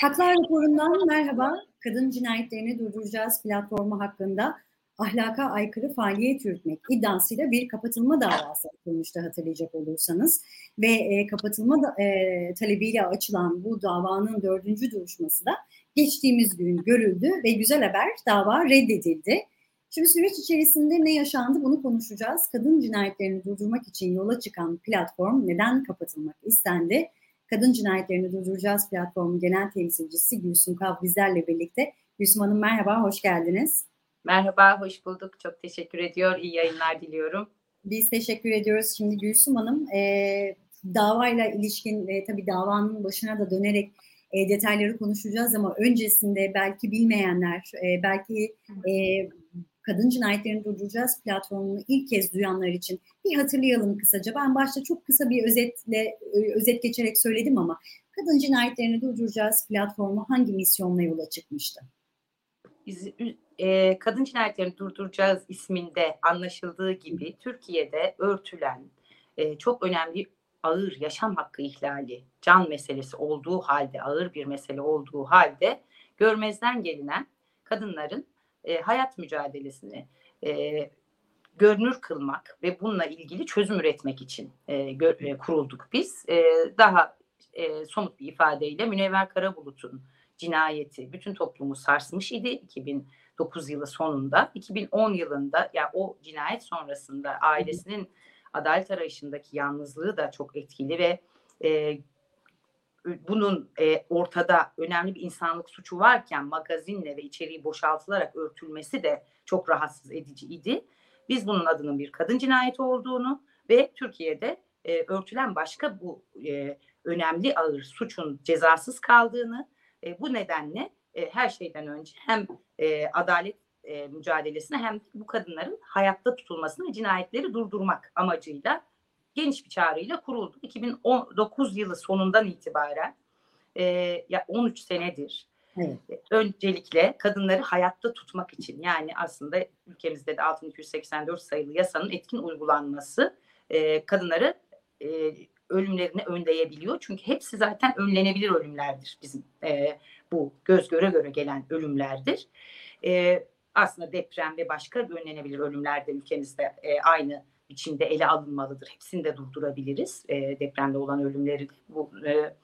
Haklar raporundan merhaba. Kadın cinayetlerini durduracağız platformu hakkında ahlaka aykırı faaliyet yürütmek iddiasıyla bir kapatılma davası açılmıştı hatırlayacak olursanız. Ve e, kapatılma da, e, talebiyle açılan bu davanın dördüncü duruşması da geçtiğimiz gün görüldü ve güzel haber dava reddedildi. Şimdi süreç içerisinde ne yaşandı bunu konuşacağız. Kadın cinayetlerini durdurmak için yola çıkan platform neden kapatılmak istendi? Kadın Cinayetlerini Durduracağız platformu genel temsilcisi Gülsüm Kav bizlerle birlikte. Gülsüm Hanım merhaba, hoş geldiniz. Merhaba, hoş bulduk. Çok teşekkür ediyor. İyi yayınlar diliyorum. Biz teşekkür ediyoruz. Şimdi Gülsüm Hanım e, davayla ilişkin ve tabii davanın başına da dönerek e, detayları konuşacağız ama öncesinde belki bilmeyenler, e, belki e, Kadın Cinayetlerini Durduracağız platformunu ilk kez duyanlar için bir hatırlayalım kısaca. Ben başta çok kısa bir özetle e, özet geçerek söyledim ama Kadın Cinayetlerini Durduracağız platformu hangi misyonla yola çıkmıştı? Biz, e, Kadın Cinayetlerini Durduracağız isminde anlaşıldığı gibi Türkiye'de örtülen e, çok önemli ağır yaşam hakkı ihlali, can meselesi olduğu halde, ağır bir mesele olduğu halde görmezden gelinen kadınların e, hayat mücadelesini e, görünür kılmak ve bununla ilgili çözüm üretmek için e, gö, e, kurulduk biz. E, daha e, somut bir ifadeyle Münevver Karabulut'un cinayeti bütün toplumu sarsmış idi 2009 yılı sonunda. 2010 yılında ya yani o cinayet sonrasında ailesinin adalet arayışındaki yalnızlığı da çok etkili ve e, bunun e, ortada önemli bir insanlık suçu varken magazinle ve içeriği boşaltılarak örtülmesi de çok rahatsız edici idi. Biz bunun adının bir kadın cinayeti olduğunu ve Türkiye'de e, örtülen başka bu e, önemli ağır suçun cezasız kaldığını e, bu nedenle e, her şeyden önce hem e, adalet e, mücadelesine hem de bu kadınların hayatta tutulmasını cinayetleri durdurmak amacıyla geniş bir çağrıyla kuruldu. 2019 yılı sonundan itibaren e, ya 13 senedir evet. E, öncelikle kadınları hayatta tutmak için yani aslında ülkemizde de 6284 sayılı yasanın etkin uygulanması e, kadınları e, ölümlerini önleyebiliyor. Çünkü hepsi zaten önlenebilir ölümlerdir bizim e, bu göz göre göre gelen ölümlerdir. E, aslında deprem ve başka önlenebilir ölümler de ülkemizde e, aynı biçimde ele alınmalıdır. Hepsini de durdurabiliriz e, depremde olan ölümleri. Bu e,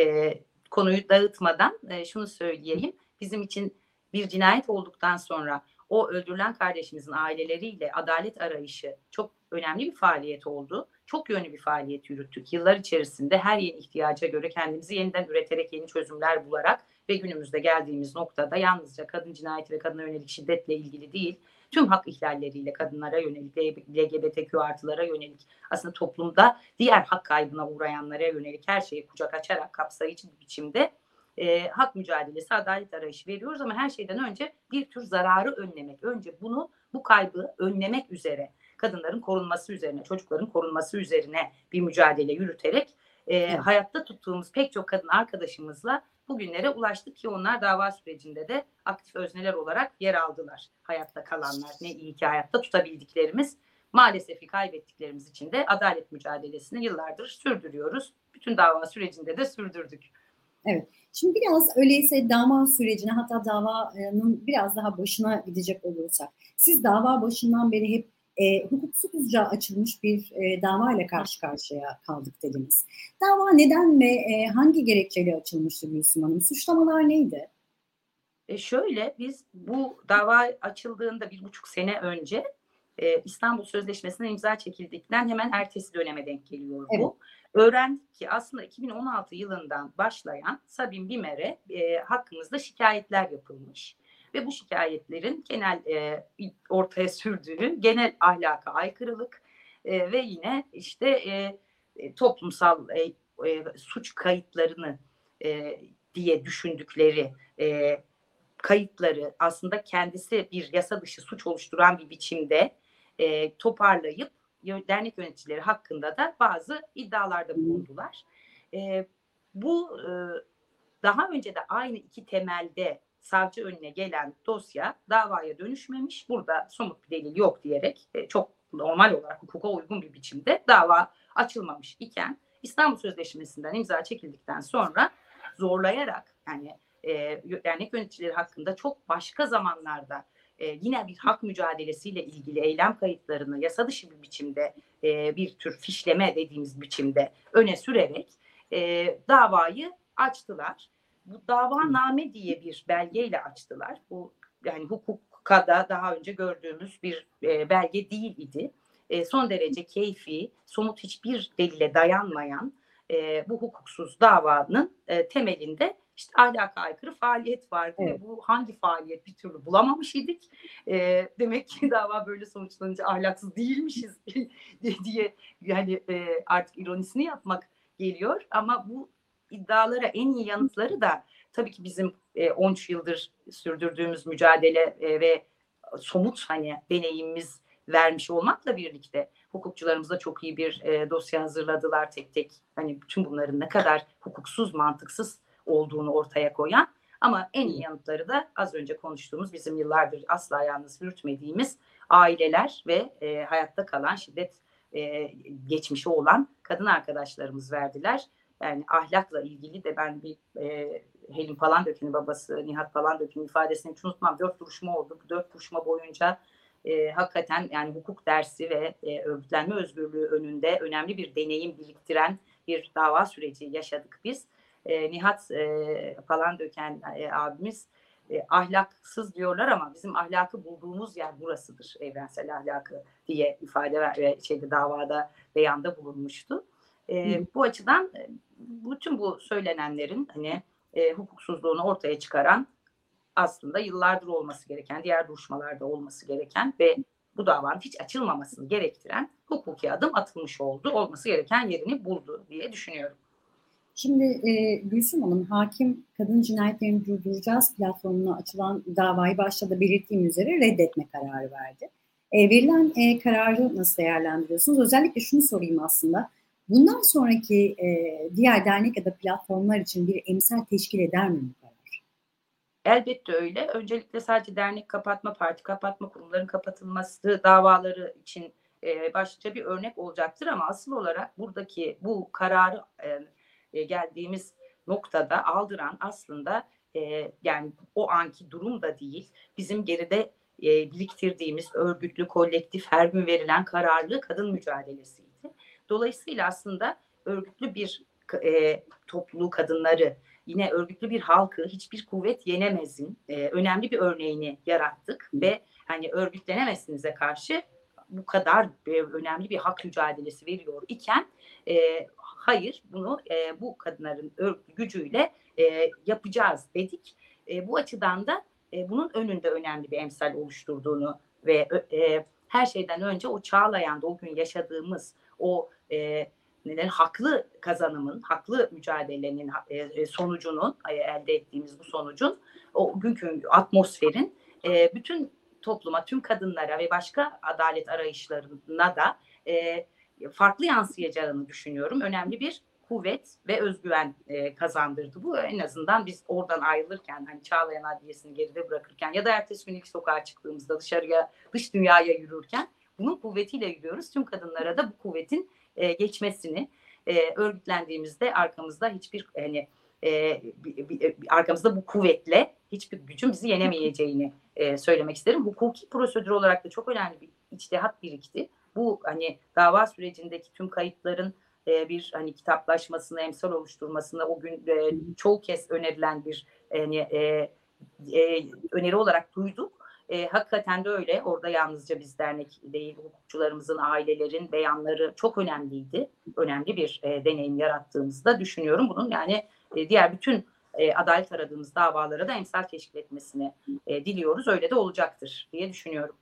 e, konuyu dağıtmadan e, şunu söyleyeyim. Bizim için bir cinayet olduktan sonra o öldürülen kardeşimizin aileleriyle adalet arayışı çok önemli bir faaliyet oldu. Çok yönlü bir faaliyet yürüttük. Yıllar içerisinde her yeni ihtiyaca göre kendimizi yeniden üreterek yeni çözümler bularak ve günümüzde geldiğimiz noktada yalnızca kadın cinayeti ve kadına yönelik şiddetle ilgili değil, tüm hak ihlalleriyle kadınlara yönelik, LGBTQ artılara yönelik aslında toplumda diğer hak kaybına uğrayanlara yönelik her şeyi kucak açarak kapsayıcı bir biçimde e, hak mücadelesi, adalet arayışı veriyoruz ama her şeyden önce bir tür zararı önlemek. Önce bunu, bu kaybı önlemek üzere, kadınların korunması üzerine, çocukların korunması üzerine bir mücadele yürüterek e, hayatta tuttuğumuz pek çok kadın arkadaşımızla bugünlere ulaştık ki onlar dava sürecinde de aktif özneler olarak yer aldılar. Hayatta kalanlar ne iyi ki hayatta tutabildiklerimiz maalesef ki kaybettiklerimiz için de adalet mücadelesini yıllardır sürdürüyoruz. Bütün dava sürecinde de sürdürdük. Evet. Şimdi biraz öyleyse dava sürecine hatta davanın biraz daha başına gidecek olursak. Siz dava başından beri hep e, hukuksuzca açılmış bir e, dava ile karşı karşıya kaldık dediniz. Dava neden ve e, hangi gerekçeyle açılmıştı Gülsüm Hanım? Suçlamalar neydi? E şöyle biz bu dava açıldığında bir buçuk sene önce e, İstanbul Sözleşmesi'ne imza çekildikten hemen ertesi döneme denk geliyor evet. bu. Öğrendik ki aslında 2016 yılından başlayan Sabin Bimer'e e, hakkımızda şikayetler yapılmış ve bu şikayetlerin genel e, ortaya sürdüğü genel ahlaka aykırılık e, ve yine işte e, e toplumsal e, e, suç kayıtlarını e, diye düşündükleri e, kayıtları aslında kendisi bir yasa dışı suç oluşturan bir biçimde e, toparlayıp dernek yöneticileri hakkında da bazı iddialarda bulundular. E, bu e, daha önce de aynı iki temelde savcı önüne gelen dosya davaya dönüşmemiş. Burada somut bir delil yok diyerek e, çok normal olarak hukuka uygun bir biçimde dava açılmamış iken İstanbul Sözleşmesi'nden imza çekildikten sonra zorlayarak yani e, dernek yöneticileri hakkında çok başka zamanlarda e, yine bir hak mücadelesiyle ilgili eylem kayıtlarını yasa dışı bir biçimde e, bir tür fişleme dediğimiz biçimde öne sürerek e, davayı açtılar. Bu davaname diye bir belgeyle açtılar. Bu yani hukukada daha önce gördüğümüz bir e, belge değil idi. E, son derece keyfi, somut hiçbir delile dayanmayan e, bu hukuksuz davanın e, temelinde işte ahlaka aykırı faaliyet vardı evet. ve bu hangi faaliyet bir türlü bulamamış idik. E, demek ki dava böyle sonuçlanınca ahlaksız değilmişiz diye yani e, artık ironisini yapmak geliyor. Ama bu iddialara en iyi yanıtları da tabii ki bizim e, 13 yıldır sürdürdüğümüz mücadele e, ve somut hani deneyimimiz vermiş olmakla birlikte hukukçularımız da çok iyi bir e, dosya hazırladılar tek tek. Hani bütün bunların ne kadar hukuksuz, mantıksız olduğunu ortaya koyan ama en iyi yanıtları da az önce konuştuğumuz bizim yıllardır asla yalnız yürütmediğimiz aileler ve e, hayatta kalan şiddet e, geçmişi olan kadın arkadaşlarımız verdiler. Yani ahlakla ilgili de ben bir e, Helin Palandöken'in babası Nihat Palandöken'in ifadesini hiç unutmam. Dört duruşma oldu. Bu dört duruşma boyunca e, hakikaten yani hukuk dersi ve e, örgütlenme özgürlüğü önünde önemli bir deneyim biriktiren bir dava süreci yaşadık biz. E, Nihat e, falan döken e, abimiz e, ahlaksız diyorlar ama bizim ahlakı bulduğumuz yer burasıdır evrensel ahlakı diye ifade ve şeyde davada beyanda bulunmuştu. E, bu açıdan e, bütün bu söylenenlerin hani e, hukuksuzluğunu ortaya çıkaran aslında yıllardır olması gereken, diğer duruşmalarda olması gereken ve bu davanın hiç açılmamasını gerektiren hukuki adım atılmış oldu. Olması gereken yerini buldu diye düşünüyorum. Şimdi e, Gülsüm Hanım, hakim kadın cinayetlerini durduracağız platformuna açılan davayı başta da belirttiğim üzere reddetme kararı verdi. E, verilen e, kararı nasıl değerlendiriyorsunuz? Özellikle şunu sorayım aslında. Bundan sonraki e, diğer dernek ya da platformlar için bir emsal teşkil eder mi bu karar? Elbette öyle. Öncelikle sadece dernek kapatma, parti kapatma, kurumların kapatılması davaları için e, başlıca bir örnek olacaktır ama asıl olarak buradaki bu kararı e, e, geldiğimiz noktada aldıran aslında e, yani o anki durum da değil bizim geride e, biriktirdiğimiz örgütlü kolektif her gün verilen kararlı kadın mücadelesiydi. Dolayısıyla aslında örgütlü bir e, topluluğu kadınları yine örgütlü bir halkı hiçbir kuvvet yenemezin e, önemli bir örneğini yarattık ve hani örgütlenemezsinize karşı bu kadar e, önemli bir hak mücadelesi veriyor iken e, hayır bunu e, bu kadınların gücüyle e, yapacağız dedik. E, bu açıdan da e, bunun önünde önemli bir emsal oluşturduğunu ve e, her şeyden önce o Çağlayan'da o gün yaşadığımız o e, neden haklı kazanımın, haklı mücadelenin e, e, sonucunun elde ettiğimiz bu sonucun o günkü atmosferin e, bütün topluma, tüm kadınlara ve başka adalet arayışlarına da e, farklı yansıyacağını düşünüyorum. Önemli bir kuvvet ve özgüven e, kazandırdı. Bu en azından biz oradan ayrılırken hani Çağlayan Adliyesi'ni geride bırakırken ya da ertesi gün ilk sokağa çıktığımızda dışarıya dış dünyaya yürürken bunun kuvvetiyle yürüyoruz. Tüm kadınlara da bu kuvvetin e, geçmesini e, örgütlendiğimizde arkamızda hiçbir hani e, arkamızda bu kuvvetle hiçbir gücün bizi yenemeyeceğini e, söylemek isterim. Hukuki prosedür olarak da çok önemli bir içtihat birikti bu hani dava sürecindeki tüm kayıtların e, bir hani kitaplaşmasını, emsal oluşturmasını o gün e, çoğu kez önerilen bir hani e, e, öneri olarak duyduk. E, hakikaten de öyle. Orada yalnızca biz dernek değil, hukukçularımızın, ailelerin beyanları çok önemliydi. Önemli bir e, deneyim yarattığımızda düşünüyorum. Bunun yani e, diğer bütün e, adalet aradığımız davalara da emsal teşkil etmesini e, diliyoruz. Öyle de olacaktır diye düşünüyorum.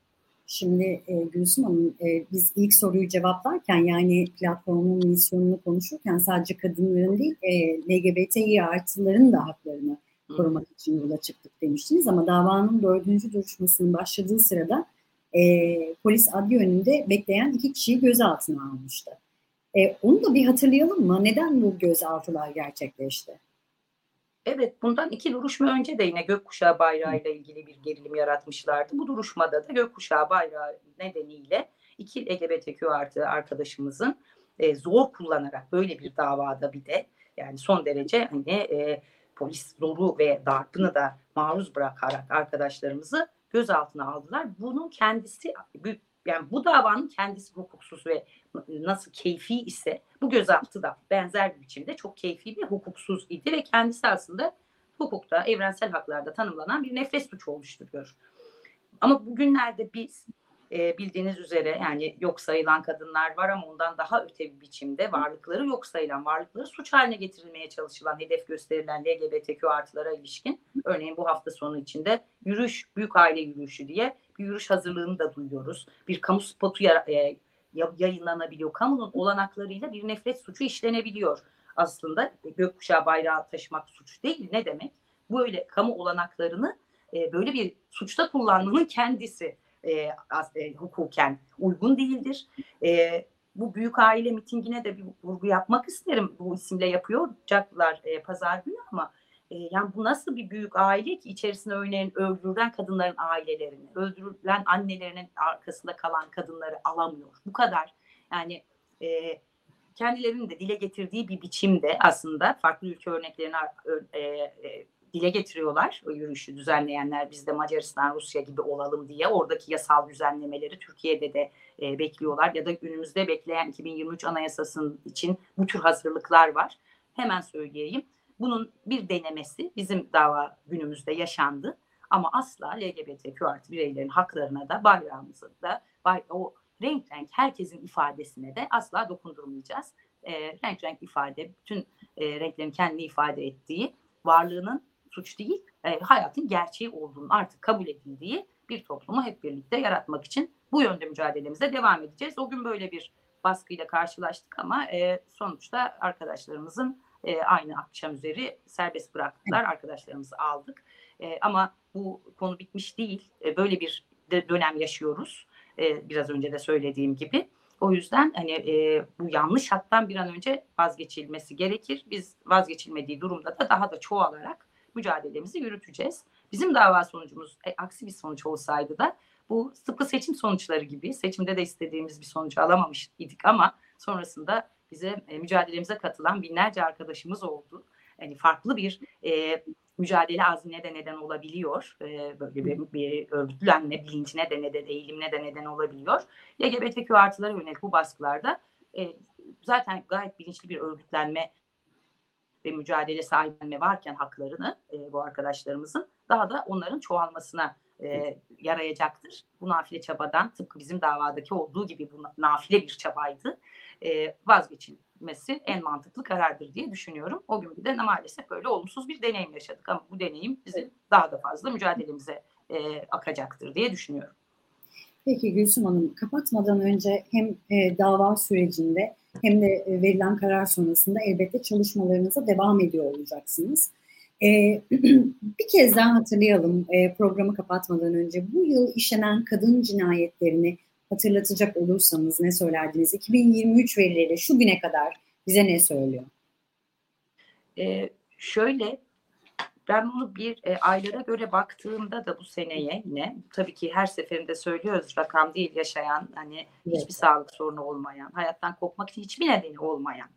Şimdi e, Gülsüm Hanım e, biz ilk soruyu cevaplarken yani platformun misyonunu konuşurken sadece kadınların değil e, LGBTİ artıların da haklarını korumak için yola çıktık demiştiniz ama davanın dördüncü duruşmasının başladığı sırada e, polis adli önünde bekleyen iki kişiyi gözaltına almıştı. E, onu da bir hatırlayalım mı? Neden bu gözaltılar gerçekleşti? Evet bundan iki duruşma önce de yine gökkuşağı bayrağı ile ilgili bir gerilim yaratmışlardı. Bu duruşmada da gökkuşağı bayrağı nedeniyle iki LGBTQ artı arkadaşımızın e, zor kullanarak böyle bir davada bir de yani son derece hani e, polis zoru ve darpını da maruz bırakarak arkadaşlarımızı gözaltına aldılar. Bunun kendisi yani bu davanın kendisi hukuksuz ve nasıl keyfi ise bu gözaltı da benzer bir biçimde çok keyfi ve hukuksuz idi ve kendisi aslında hukukta, evrensel haklarda tanımlanan bir nefret suçu oluşturuyor. Ama bugünlerde biz e, bildiğiniz üzere yani yok sayılan kadınlar var ama ondan daha öte bir biçimde varlıkları yok sayılan varlıkları suç haline getirilmeye çalışılan hedef gösterilen LGBTQ artılara ilişkin örneğin bu hafta sonu içinde yürüyüş büyük aile yürüyüşü diye bir yürüyüş hazırlığını da duyuyoruz. Bir kamu spotu e, yayınlanabiliyor. Kamunun olanaklarıyla bir nefret suçu işlenebiliyor. Aslında gökkuşağı bayrağı taşımak suç değil. Ne demek? Böyle kamu olanaklarını e, böyle bir suçta kullanmanın kendisi e, e, hukuken uygun değildir. E, bu büyük aile mitingine de bir vurgu yapmak isterim. Bu isimle yapıyoracaklar e, pazar günü ama e, yani bu nasıl bir büyük aile ki içerisinde örneğin öldürülen kadınların ailelerini, öldürülen annelerinin arkasında kalan kadınları alamıyor. Bu kadar. Yani e, kendilerinin de dile getirdiği bir biçimde aslında farklı ülke örneklerini e, e, dile getiriyorlar o yürüyüşü düzenleyenler biz de Macaristan, Rusya gibi olalım diye oradaki yasal düzenlemeleri Türkiye'de de e, bekliyorlar ya da günümüzde bekleyen 2023 Anayasası'nın için bu tür hazırlıklar var. Hemen söyleyeyim. Bunun bir denemesi bizim dava günümüzde yaşandı ama asla LGBTQ artı bireylerin haklarına da bayrağımıza da o renk renk herkesin ifadesine de asla dokundurmayacağız. E, renk renk ifade, bütün e, renklerin kendini ifade ettiği varlığının suç değil, e, hayatın gerçeği olduğunu artık kabul edildiği bir toplumu hep birlikte yaratmak için bu yönde mücadelemize devam edeceğiz. O gün böyle bir baskıyla karşılaştık ama e, sonuçta arkadaşlarımızın e, aynı akşam üzeri serbest bıraktılar. Arkadaşlarımızı aldık. E, ama bu konu bitmiş değil. E, böyle bir de dönem yaşıyoruz. E, biraz önce de söylediğim gibi. O yüzden hani e, bu yanlış hattan bir an önce vazgeçilmesi gerekir. Biz vazgeçilmediği durumda da daha da çoğalarak mücadelemizi yürüteceğiz. Bizim dava sonucumuz e, aksi bir sonuç olsaydı da bu tıpkı seçim sonuçları gibi seçimde de istediğimiz bir sonucu alamamış idik ama sonrasında bize e, mücadelemize katılan binlerce arkadaşımız oldu. Yani farklı bir e, mücadele azmine de neden olabiliyor. E, böyle bir, bir örgütlenme bilincine de neden, eğilimine de neden olabiliyor. LGBTQ artılara yönelik bu baskılarda e, zaten gayet bilinçli bir örgütlenme ve mücadele sahiplenme varken haklarını e, bu arkadaşlarımızın daha da onların çoğalmasına e, yarayacaktır. Bu nafile çabadan tıpkı bizim davadaki olduğu gibi bu nafile bir çabaydı. E, vazgeçilmesi en mantıklı karardır diye düşünüyorum. O gün de maalesef böyle olumsuz bir deneyim yaşadık ama bu deneyim bizi daha da fazla mücadelemize e, akacaktır diye düşünüyorum. Peki Gülsüm Hanım kapatmadan önce hem e, dava sürecinde hem de e, verilen karar sonrasında elbette çalışmalarınıza devam ediyor olacaksınız. E, bir kez daha hatırlayalım e, programı kapatmadan önce. Bu yıl işlenen kadın cinayetlerini hatırlatacak olursanız ne söylerdiniz? 2023 verileri şu güne kadar bize ne söylüyor? Ee, şöyle ben bunu bir e, aylara göre baktığımda da bu seneye yine tabii ki her seferinde söylüyoruz rakam değil yaşayan hani evet. hiçbir sağlık sorunu olmayan hayattan kopmak için hiçbir nedeni olmayan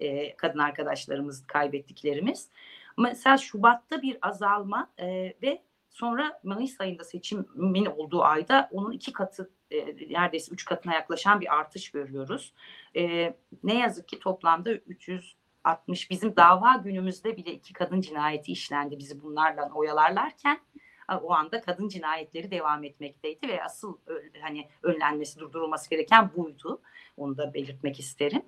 e, kadın arkadaşlarımız kaybettiklerimiz. Mesela Şubat'ta bir azalma e, ve sonra Mayıs ayında seçimin olduğu ayda onun iki katı e, neredeyse üç katına yaklaşan bir artış görüyoruz. E, ne yazık ki toplamda 300 60 bizim dava günümüzde bile iki kadın cinayeti işlendi bizi bunlarla oyalarlarken o anda kadın cinayetleri devam etmekteydi ve asıl hani önlenmesi durdurulması gereken buydu. Onu da belirtmek isterim.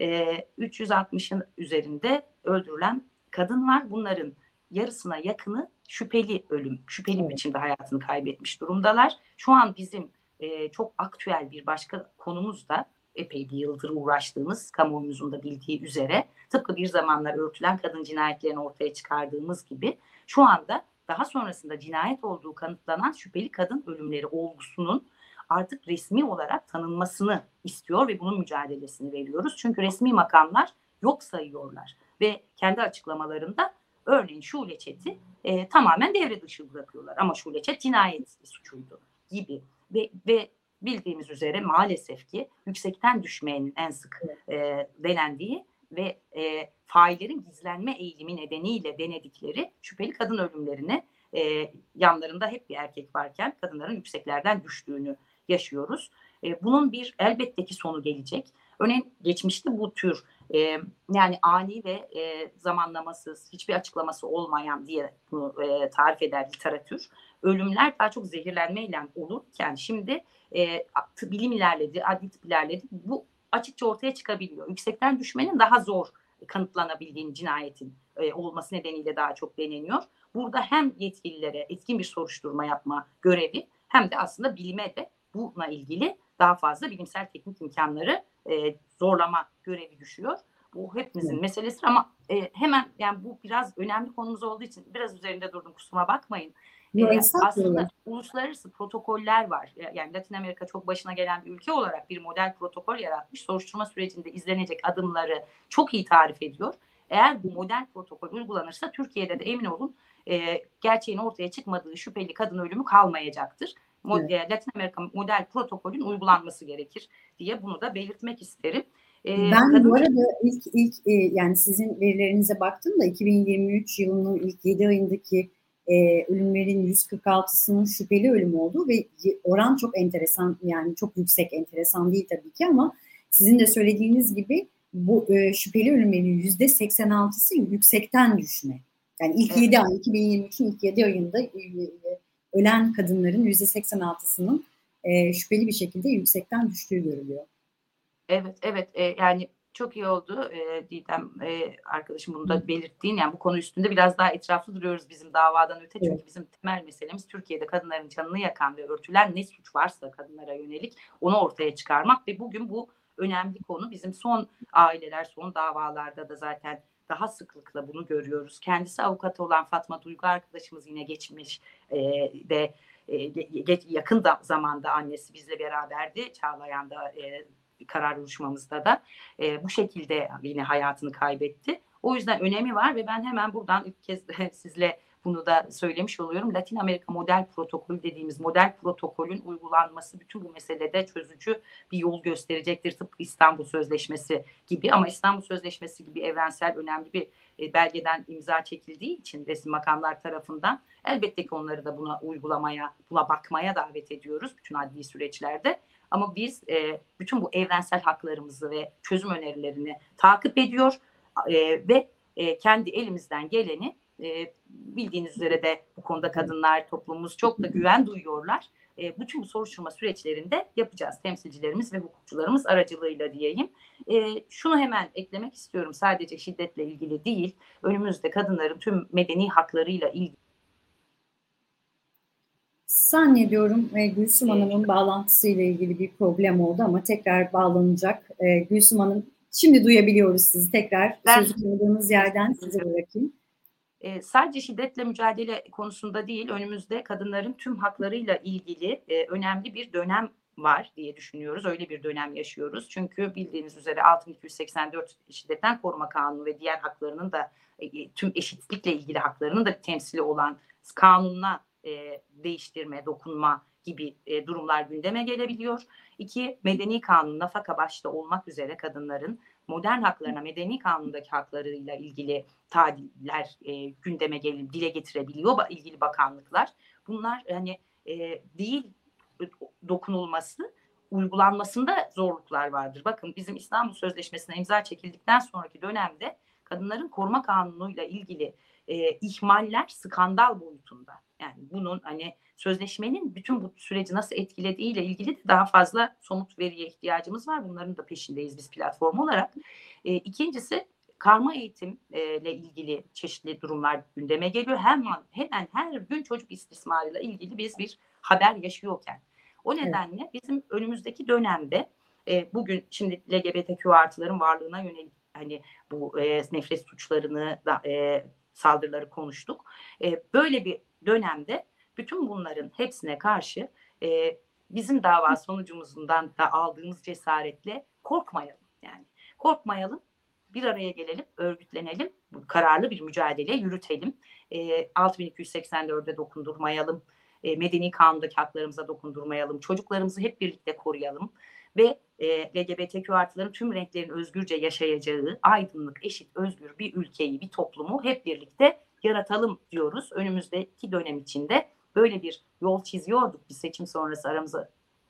E, 360'ın üzerinde öldürülen kadın var. Bunların yarısına yakını şüpheli ölüm, şüpheli evet. biçimde hayatını kaybetmiş durumdalar. Şu an bizim e, çok aktüel bir başka konumuz da epey bir yıldır uğraştığımız kamuoyumuzun da bildiği üzere tıpkı bir zamanlar örtülen kadın cinayetlerini ortaya çıkardığımız gibi şu anda daha sonrasında cinayet olduğu kanıtlanan şüpheli kadın ölümleri olgusunun artık resmi olarak tanınmasını istiyor ve bunun mücadelesini veriyoruz. Çünkü resmi makamlar yok sayıyorlar ve kendi açıklamalarında örneğin Şule Çet'i e, tamamen devre dışı bırakıyorlar ama Şule Çet cinayet suçuydu gibi ve, ve bildiğimiz üzere maalesef ki yüksekten düşmeyenin en sık e, denendiği ve e, faillerin gizlenme eğilimi nedeniyle denedikleri şüpheli kadın ölümlerini e, yanlarında hep bir erkek varken kadınların yükseklerden düştüğünü yaşıyoruz. E, bunun bir elbette ki sonu gelecek. Örneğin geçmişte bu tür e, yani ani ve e, zamanlamasız hiçbir açıklaması olmayan diye bunu e, tarif eder literatür. Ölümler daha çok zehirlenmeyle olurken şimdi e, bilim ilerledi, adli tıp ilerledi. Bu açıkça ortaya çıkabiliyor. Yüksekten düşmenin daha zor kanıtlanabildiğini cinayetin e, olması nedeniyle daha çok deneniyor. Burada hem yetkililere etkin bir soruşturma yapma görevi hem de aslında bilime de bununla ilgili daha fazla bilimsel teknik imkanları e, zorlama görevi düşüyor. Bu hepimizin meselesi ama e, hemen yani bu biraz önemli konumuz olduğu için biraz üzerinde durdum kusuma bakmayın. E, aslında uluslararası protokoller var. Yani Latin Amerika çok başına gelen bir ülke olarak bir model protokol yaratmış. Soruşturma sürecinde izlenecek adımları çok iyi tarif ediyor. Eğer bu model protokol uygulanırsa Türkiye'de de emin olun e, gerçeğin ortaya çıkmadığı şüpheli kadın ölümü kalmayacaktır. Evet. Latin Amerika model protokolün uygulanması gerekir diye bunu da belirtmek isterim. Ee, ben kadın... bu arada ilk ilk e, yani sizin verilerinize baktım da 2023 yılının ilk 7 ayındaki e, ölümlerin 146'sının şüpheli ölüm olduğu ve oran çok enteresan yani çok yüksek enteresan değil tabii ki ama sizin de söylediğiniz gibi bu e, şüpheli ölümlerin yüzde 86'sı yüksekten düşme. Yani ilk evet. 7 ay 2023'ün ilk 7 ayında e, ölen kadınların yüzde 86'sının e, şüpheli bir şekilde yüksekten düştüğü görülüyor. Evet, evet. E, yani çok iyi oldu e, Didem e, arkadaşım bunu da belirttiğin. Yani bu konu üstünde biraz daha etraflı duruyoruz bizim davadan öte. Çünkü evet. bizim temel meselemiz Türkiye'de kadınların canını yakan ve örtülen ne suç varsa kadınlara yönelik onu ortaya çıkarmak. Ve bugün bu önemli konu. Bizim son aileler, son davalarda da zaten daha sıklıkla bunu görüyoruz. Kendisi avukat olan Fatma Duygu arkadaşımız yine geçmiş e, ve e, yakın da zamanda annesi bizle beraberdi. Çağlayan da e, karar oluşmamızda da e, bu şekilde yine hayatını kaybetti. O yüzden önemi var ve ben hemen buradan ilk kez sizle bunu da söylemiş oluyorum. Latin Amerika model protokolü dediğimiz model protokolün uygulanması bütün bu meselede çözücü bir yol gösterecektir. Tıpkı İstanbul Sözleşmesi gibi ama İstanbul Sözleşmesi gibi evrensel önemli bir e, belgeden imza çekildiği için resim makamlar tarafından elbette ki onları da buna uygulamaya, buna bakmaya davet ediyoruz bütün adli süreçlerde. Ama biz e, bütün bu evrensel haklarımızı ve çözüm önerilerini takip ediyor e, ve e, kendi elimizden geleni e, bildiğiniz üzere de bu konuda kadınlar toplumumuz çok da güven duyuyorlar. E, bütün bu soruşturma süreçlerinde yapacağız temsilcilerimiz ve hukukçularımız aracılığıyla diyeyim. E, şunu hemen eklemek istiyorum sadece şiddetle ilgili değil önümüzde kadınların tüm medeni haklarıyla ilgili Zannediyorum e, Gülsüm Hanım'ın bağlantısıyla ilgili bir problem oldu ama tekrar bağlanacak. E, Gülsüm Hanım şimdi duyabiliyoruz sizi tekrar. Ben, Sözü yerden sizi bırakayım e, sadece şiddetle mücadele konusunda değil önümüzde kadınların tüm haklarıyla ilgili e, önemli bir dönem var diye düşünüyoruz. Öyle bir dönem yaşıyoruz. Çünkü bildiğiniz üzere 6284 şiddetten koruma kanunu ve diğer haklarının da e, tüm eşitlikle ilgili haklarının da temsili olan kanunla e, değiştirme, dokunma gibi e, durumlar gündeme gelebiliyor. İki, medeni kanun nafaka başta olmak üzere kadınların modern haklarına, medeni kanundaki haklarıyla ilgili tadiller e, gündeme gelip dile getirebiliyor ilgili bakanlıklar. Bunlar hani e, değil dokunulması uygulanmasında zorluklar vardır. Bakın bizim İstanbul Sözleşmesi'ne imza çekildikten sonraki dönemde kadınların koruma kanunuyla ilgili e, ihmaller skandal boyutunda. Yani bunun hani sözleşmenin bütün bu süreci nasıl etkilediğiyle ilgili de daha fazla somut veriye ihtiyacımız var. Bunların da peşindeyiz biz platform olarak. E, ikincisi karma eğitimle ilgili çeşitli durumlar gündeme geliyor. Hemen hemen her gün çocuk istismarıyla ilgili biz bir haber yaşıyorken. O nedenle evet. bizim önümüzdeki dönemde e, bugün şimdi LGBTQ artıların varlığına yönelik hani bu e, nefret suçlarını da e, saldırıları konuştuk. E, böyle bir dönemde bütün bunların hepsine karşı e, bizim dava sonucumuzdan da aldığımız cesaretle korkmayalım. Yani korkmayalım, bir araya gelelim, örgütlenelim, kararlı bir mücadele yürütelim. E, 6284'e dokundurmayalım, e, medeni kanundaki haklarımıza dokundurmayalım, çocuklarımızı hep birlikte koruyalım ve e, LGBTQ artıların tüm renklerin özgürce yaşayacağı aydınlık, eşit, özgür bir ülkeyi, bir toplumu hep birlikte yaratalım diyoruz. Önümüzdeki dönem içinde böyle bir yol çiziyorduk bir seçim sonrası aramıza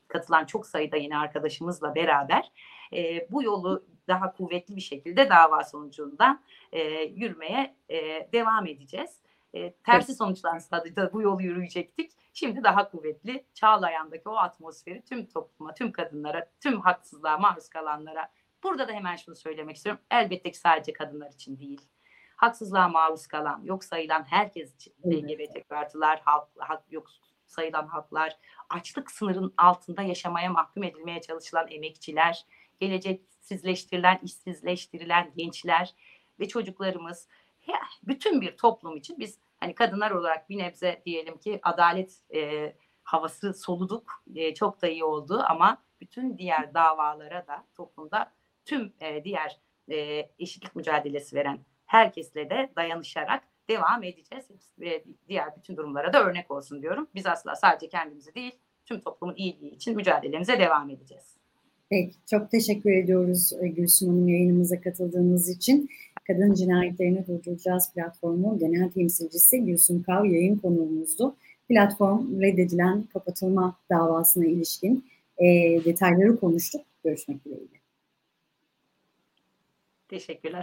katılan çok sayıda yeni arkadaşımızla beraber e, bu yolu daha kuvvetli bir şekilde dava sonucunda e, yürümeye e, devam edeceğiz. E, tersi sonuçlansa da bu yolu yürüyecektik. Şimdi daha kuvvetli Çağlayan'daki o atmosferi tüm topluma, tüm kadınlara, tüm haksızlığa maruz kalanlara. Burada da hemen şunu söylemek istiyorum. Elbette ki sadece kadınlar için değil. Haksızlığa maruz kalan, yok sayılan herkes için LGBT artılar, halk, halk, yok sayılan halklar, açlık sınırın altında yaşamaya mahkum edilmeye çalışılan emekçiler, geleceksizleştirilen, işsizleştirilen gençler ve çocuklarımız bütün bir toplum için biz hani kadınlar olarak bir nebze diyelim ki adalet e, havası soluduk. E, çok da iyi oldu ama bütün diğer davalara da toplumda tüm e, diğer e, eşitlik mücadelesi veren herkesle de dayanışarak devam edeceğiz. Ve diğer bütün durumlara da örnek olsun diyorum. Biz asla sadece kendimizi değil, tüm toplumun iyiliği için mücadelemize devam edeceğiz. Peki, çok teşekkür ediyoruz e, Gülsüm Hanım yayınımıza katıldığınız için. Kadın Cinayetlerini Durduracağız platformu genel temsilcisi Gülsüm Kav yayın konuğumuzdu. Platform reddedilen kapatılma davasına ilişkin e, detayları konuştuk. Görüşmek dileğiyle. Teşekkürler.